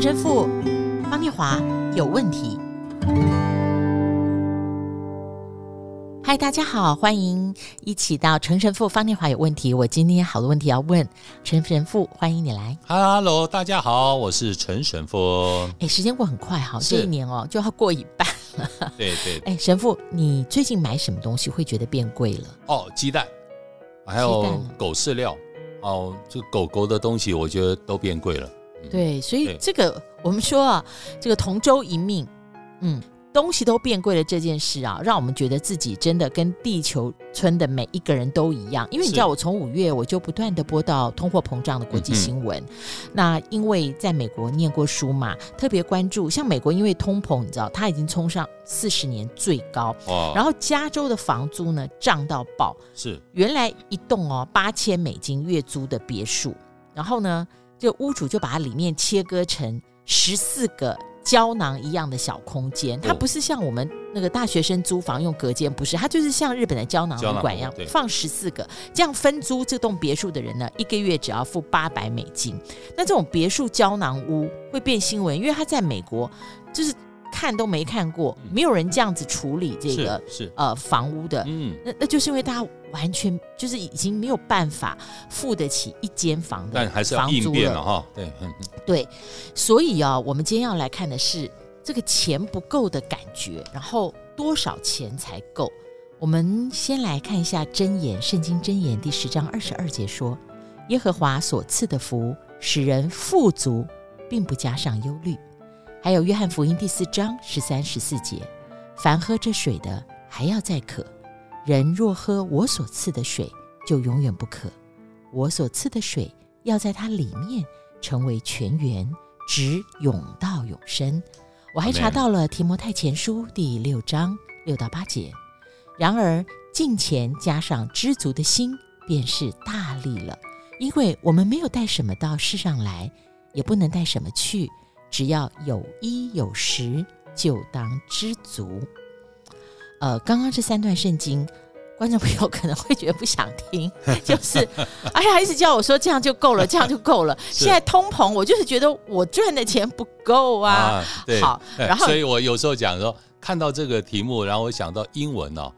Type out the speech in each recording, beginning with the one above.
陈神父方念华有问题。嗨，大家好，欢迎一起到陈神父方念华有问题。我今天好多问题要问陈神父，欢迎你来。Hello，大家好，我是陈神父。哎，时间过很快哈，这一年哦就要过一半了。对对。哎，神父，你最近买什么东西会觉得变贵了？哦，鸡蛋，还有狗饲料。哦，这狗狗的东西，我觉得都变贵了。嗯、对，所以这个我们说啊，这个同舟一命，嗯。东西都变贵了这件事啊，让我们觉得自己真的跟地球村的每一个人都一样。因为你知道，我从五月我就不断的播到通货膨胀的国际新闻。嗯、那因为在美国念过书嘛，特别关注。像美国因为通膨，你知道，它已经冲上四十年最高。哦。然后加州的房租呢涨到爆。是。原来一栋哦八千美金月租的别墅，然后呢，这屋主就把它里面切割成十四个。胶囊一样的小空间，它不是像我们那个大学生租房用隔间，不是，它就是像日本的胶囊旅馆一样，放十四个，这样分租这栋别墅的人呢，一个月只要付八百美金。那这种别墅胶囊屋会变新闻，因为它在美国就是。看都没看过，没有人这样子处理这个是，是呃房屋的，嗯，那那就是因为大家完全就是已经没有办法付得起一间房的房租了，但还是要应变了哈，对，嗯，对，所以啊，我们今天要来看的是这个钱不够的感觉，然后多少钱才够？我们先来看一下箴言，圣经箴言第十章二十二节说：“耶和华所赐的福，使人富足，并不加上忧虑。”还有约翰福音第四章十三十四节，凡喝这水的还要再渴，人若喝我所赐的水，就永远不渴。我所赐的水要在它里面成为泉源，直涌到永生。我还查到了提摩太前书第六章六到八节。然而敬虔加上知足的心，便是大利了，因为我们没有带什么到世上来，也不能带什么去。只要有衣有食，就当知足。呃，刚刚这三段圣经，观众朋友可能会觉得不想听，就是哎呀，一直叫我说这样就够了，这样就够了。现在通膨，我就是觉得我赚的钱不够啊。啊对，好，然后所以我有时候讲说，看到这个题目，然后我想到英文哦，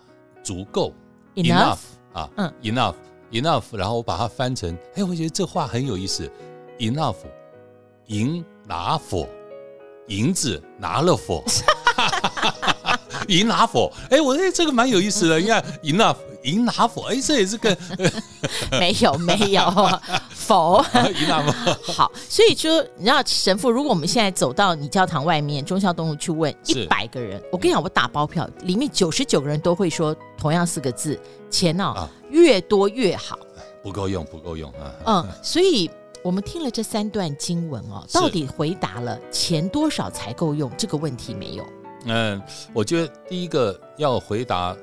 足够 enough 啊，嗯，enough enough，然后我把它翻成，哎，我觉得这话很有意思，enough，赢。拿否，银子拿了佛，银拿佛。哎，我觉得这个蛮有意思的。你看，银拿银拿佛，哎，这也是个 没有没有否银拿佛。好，所以说，你知道神父，如果我们现在走到你教堂外面忠孝东路去问一百个人，我跟你讲，我打包票，里面九十九个人都会说同样四个字：钱哦，啊、越多越好。不够用，不够用啊。嗯，所以。我们听了这三段经文哦，到底回答了钱多少才够用这个问题没有？嗯，我觉得第一个要回答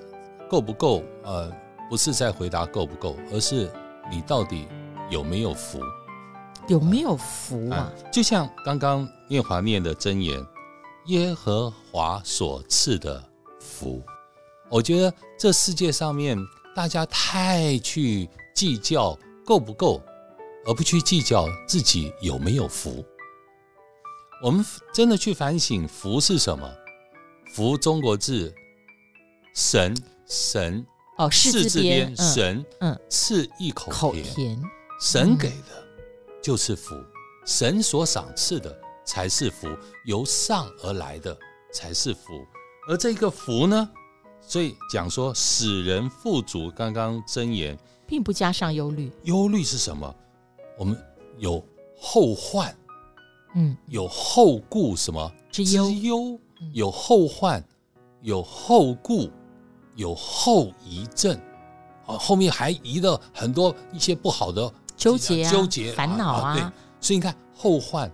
够不够，呃，不是在回答够不够，而是你到底有没有福？有没有福啊？嗯，就像刚刚念华念的真言，耶和华所赐的福。我觉得这世界上面大家太去计较够不够。而不去计较自己有没有福，我们真的去反省福是什么？福中国字，神神哦，是字边神，嗯，赐一口甜，神给的就是福，神所赏赐的才是福，由上而来的才是福，而这个福呢，所以讲说使人富足，刚刚箴言，并不加上忧虑，忧虑是什么？我们有后患，嗯，有后顾什么？之忧？忧有后患，有后顾，有后遗症，啊，后面还遗了很多一些不好的纠结、啊、纠结、烦恼啊，啊。对，所以你看，后患、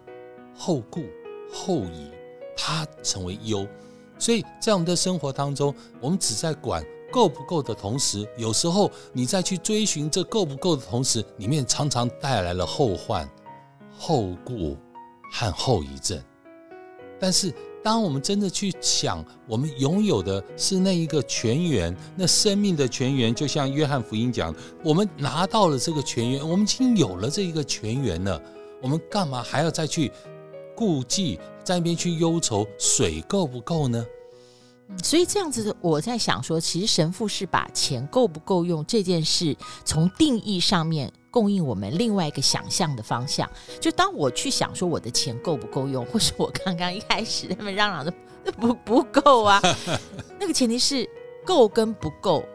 后顾、后遗，它成为忧。所以在我们的生活当中，我们只在管。够不够的同时，有时候你再去追寻这够不够的同时，里面常常带来了后患、后顾和后遗症。但是，当我们真的去想，我们拥有的是那一个泉源，那生命的泉源，就像约翰福音讲，我们拿到了这个泉源，我们已经有了这一个泉源了，我们干嘛还要再去顾忌，在那边去忧愁水够不够呢？所以这样子，我在想说，其实神父是把钱够不够用这件事，从定义上面供应我们另外一个想象的方向。就当我去想说我的钱够不够用，或是我刚刚一开始他们嚷嚷的不不够啊，那个前提是够跟不够，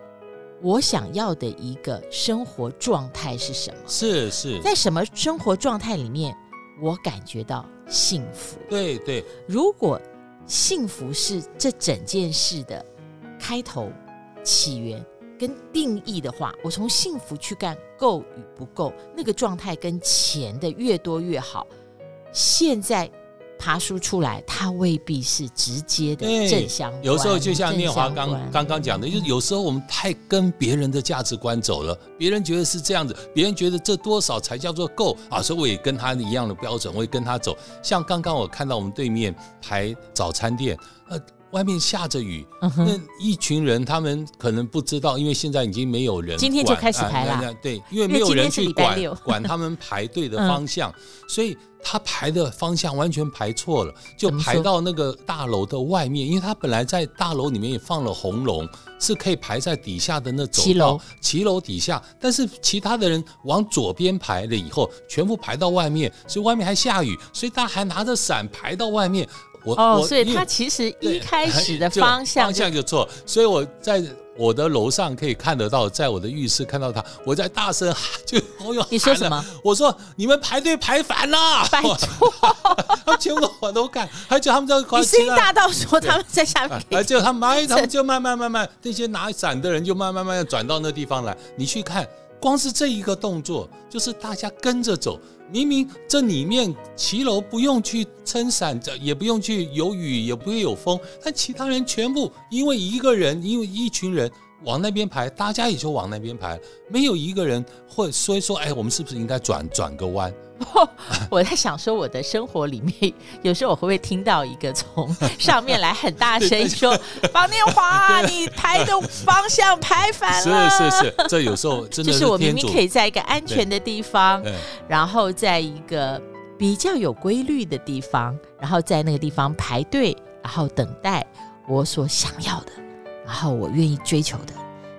我想要的一个生活状态是什么？是是，在什么生活状态里面，我感觉到幸福？对对，如果。幸福是这整件事的开头、起源跟定义的话，我从幸福去干够与不够，那个状态跟钱的越多越好。现在。爬梳出来，它未必是直接的正相关。有时候就像念华刚刚刚讲的，就是有时候我们太跟别人的价值观走了，别人觉得是这样子，别人觉得这多少才叫做够啊，所以我也跟他一样的标准，我也跟他走。像刚刚我看到我们对面排早餐店，呃。外面下着雨，嗯、那一群人他们可能不知道，因为现在已经没有人。今天就开始排了，啊，对，因为没有人去管 管他们排队的方向，嗯，所以他排的方向完全排错了，就排到那个大楼的外面，因为他本来在大楼里面也放了红龙，是可以排在底下的那走道，骑楼。底下，但是其他的人往左边排了以后，全部排到外面，所以外面还下雨，所以他还拿着伞排到外面。我哦，所以他其实一开始的方向方向就错，所以我在我的楼上可以看得到，在我的浴室看到他，我在大声喊，就我有，你说什么？我说你们排队排反了，拜托，他全部我都看，还叫他们在你声音大到说他们在下面，还叫他们，他们就慢慢慢慢，那些拿伞的人就慢慢慢慢转到那地方来，你去看，光是这一个动作，就是大家跟着走。明明这里面骑楼不用去撑伞，这也不用去有雨，也不会有风，但其他人全部因为一个人，因为一群人。往那边排，大家也就往那边排，没有一个人会说一说，哎，我们是不是应该转转个弯？我在想说，我的生活里面，有时候我会不会听到一个从上面来很大声 说：“方念华，你排的方向排反了。”是是是，这有时候真的是。就是我明明可以在一个安全的地方，然后在一个比较有规律的地方，然后在那个地方排队，然后等待我所想要的。然后我愿意追求的，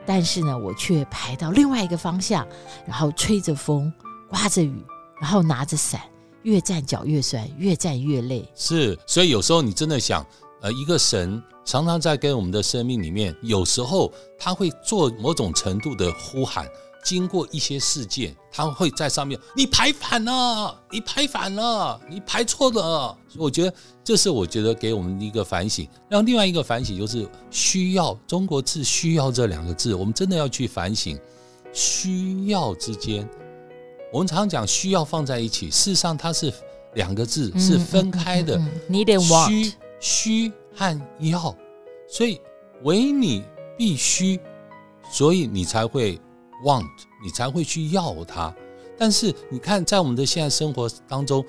但是呢，我却排到另外一个方向，然后吹着风，刮着雨，然后拿着伞，越站脚越酸，越站越累。是，所以有时候你真的想，呃，一个神常常在跟我们的生命里面，有时候他会做某种程度的呼喊。经过一些事件，他会在上面，你排反了，你排反了，你排错了。所以我觉得这是我觉得给我们一个反省。然后另外一个反省就是需要中国字需要这两个字，我们真的要去反省需要之间。我们常常讲需要放在一起，事实上它是两个字是分开的。你得需需和要，所以唯你必须，所以你才会。want 你才会去要它，但是你看，在我们的现在生活当中，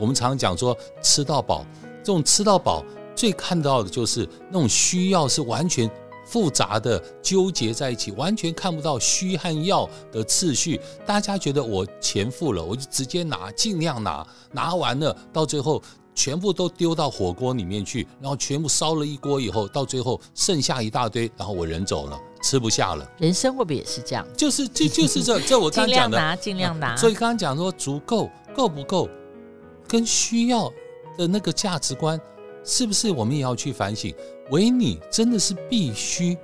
我们常常讲说吃到饱，这种吃到饱最看到的就是那种需要是完全复杂的纠结在一起，完全看不到需和要的次序。大家觉得我钱付了，我就直接拿，尽量拿，拿完了到最后全部都丢到火锅里面去，然后全部烧了一锅以后，到最后剩下一大堆，然后我人走了。吃不下了，人生会不会也是这样？就是就就是这这我刚刚讲的，尽量拿，尽量拿。所以刚刚讲说足够够不够，跟需要的那个价值观，是不是我们也要去反省？唯你真的是必须，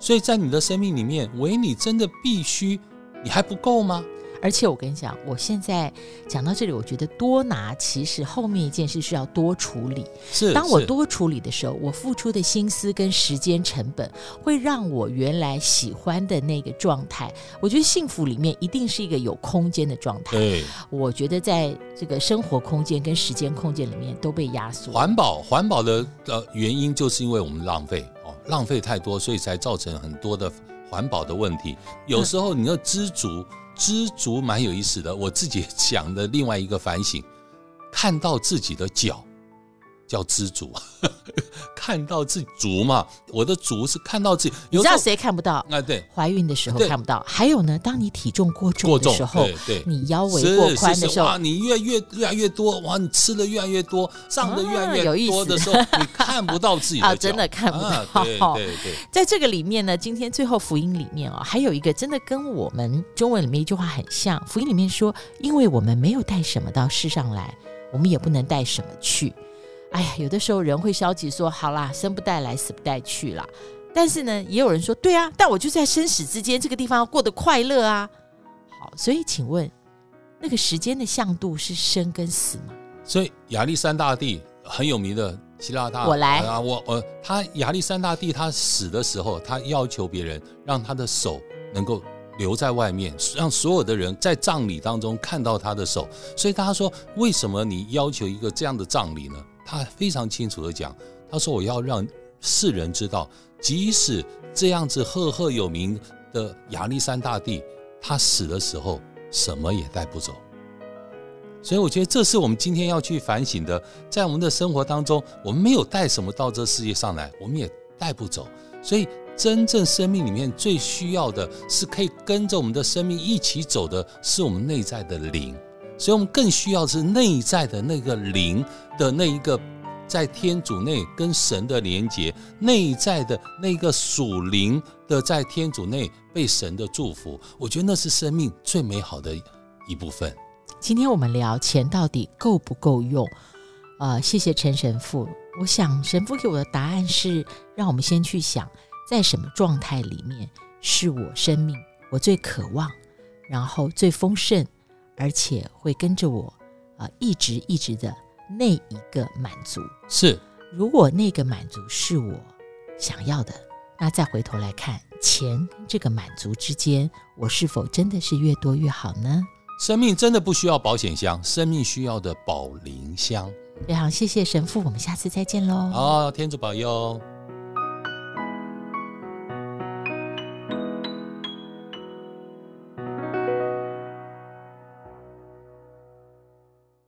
所以在你的生命里面，唯你真的必须，你还不够吗？而且我跟你讲，我现在讲到这里，我觉得多拿其实后面一件事需要多处理。是，当我多处理的时候，我付出的心思跟时间成本，会让我原来喜欢的那个状态。我觉得幸福里面一定是一个有空间的状态。对，我觉得在这个生活空间跟时间空间里面都被压缩。环保，环保的呃原因就是因为我们浪费哦，浪费太多，所以才造成很多的环保的问题。有时候你要知足。嗯知足蛮有意思的，我自己想的另外一个反省，看到自己的脚，叫知足，看到自己足嘛。我的足是看到自己。你知道谁看不到？啊，对，怀孕的时候看不到。还有呢，当你体重过重的时候，对对，你腰围过宽的时候，哇，你越越越来越多，哇，你吃的越来越多，胀的越来越多的时候，你看不到自己的脚，真的看不到。对对对，在这个里面呢，今天最后福音里面啊，还有一个真的跟我们中文里面一句话很像。福音里面说，因为我们没有带什么到世上来，我们也不能带什么去。哎呀，有的时候人会消极说：“好啦，生不带来，死不带去啦。”但是呢，也有人说：“对啊，但我就在生死之间，这个地方要过得快乐啊。”好，所以请问，那个时间的向度是生跟死吗？所以亚历山大帝很有名的希腊大，我来啊，我呃，他亚历山大帝他死的时候，他要求别人让他的手能够留在外面，让所有的人在葬礼当中看到他的手。所以大家说：“为什么你要求一个这样的葬礼呢？”他非常清楚地讲，他说：“我要让世人知道，即使这样子赫赫有名的亚历山大帝，他死的时候什么也带不走。所以我觉得这是我们今天要去反省的，在我们的生活当中，我们没有带什么到这世界上来，我们也带不走。所以，真正生命里面最需要的是可以跟着我们的生命一起走的，是我们内在的灵。”所以我们更需要是内在的那个灵的那一个，在天主内跟神的连接，内在的那个属灵的在天主内被神的祝福。我觉得那是生命最美好的一部分。今天我们聊钱到底够不够用？呃，谢谢陈神父。我想神父给我的答案是，让我们先去想，在什么状态里面是我生命我最渴望，然后最丰盛。而且会跟着我，啊、呃，一直一直的那一个满足是。如果那个满足是我想要的，那再回头来看钱跟这个满足之间，我是否真的是越多越好呢？生命真的不需要保险箱，生命需要的保龄箱。非常谢谢神父，我们下次再见喽。好，天主保佑。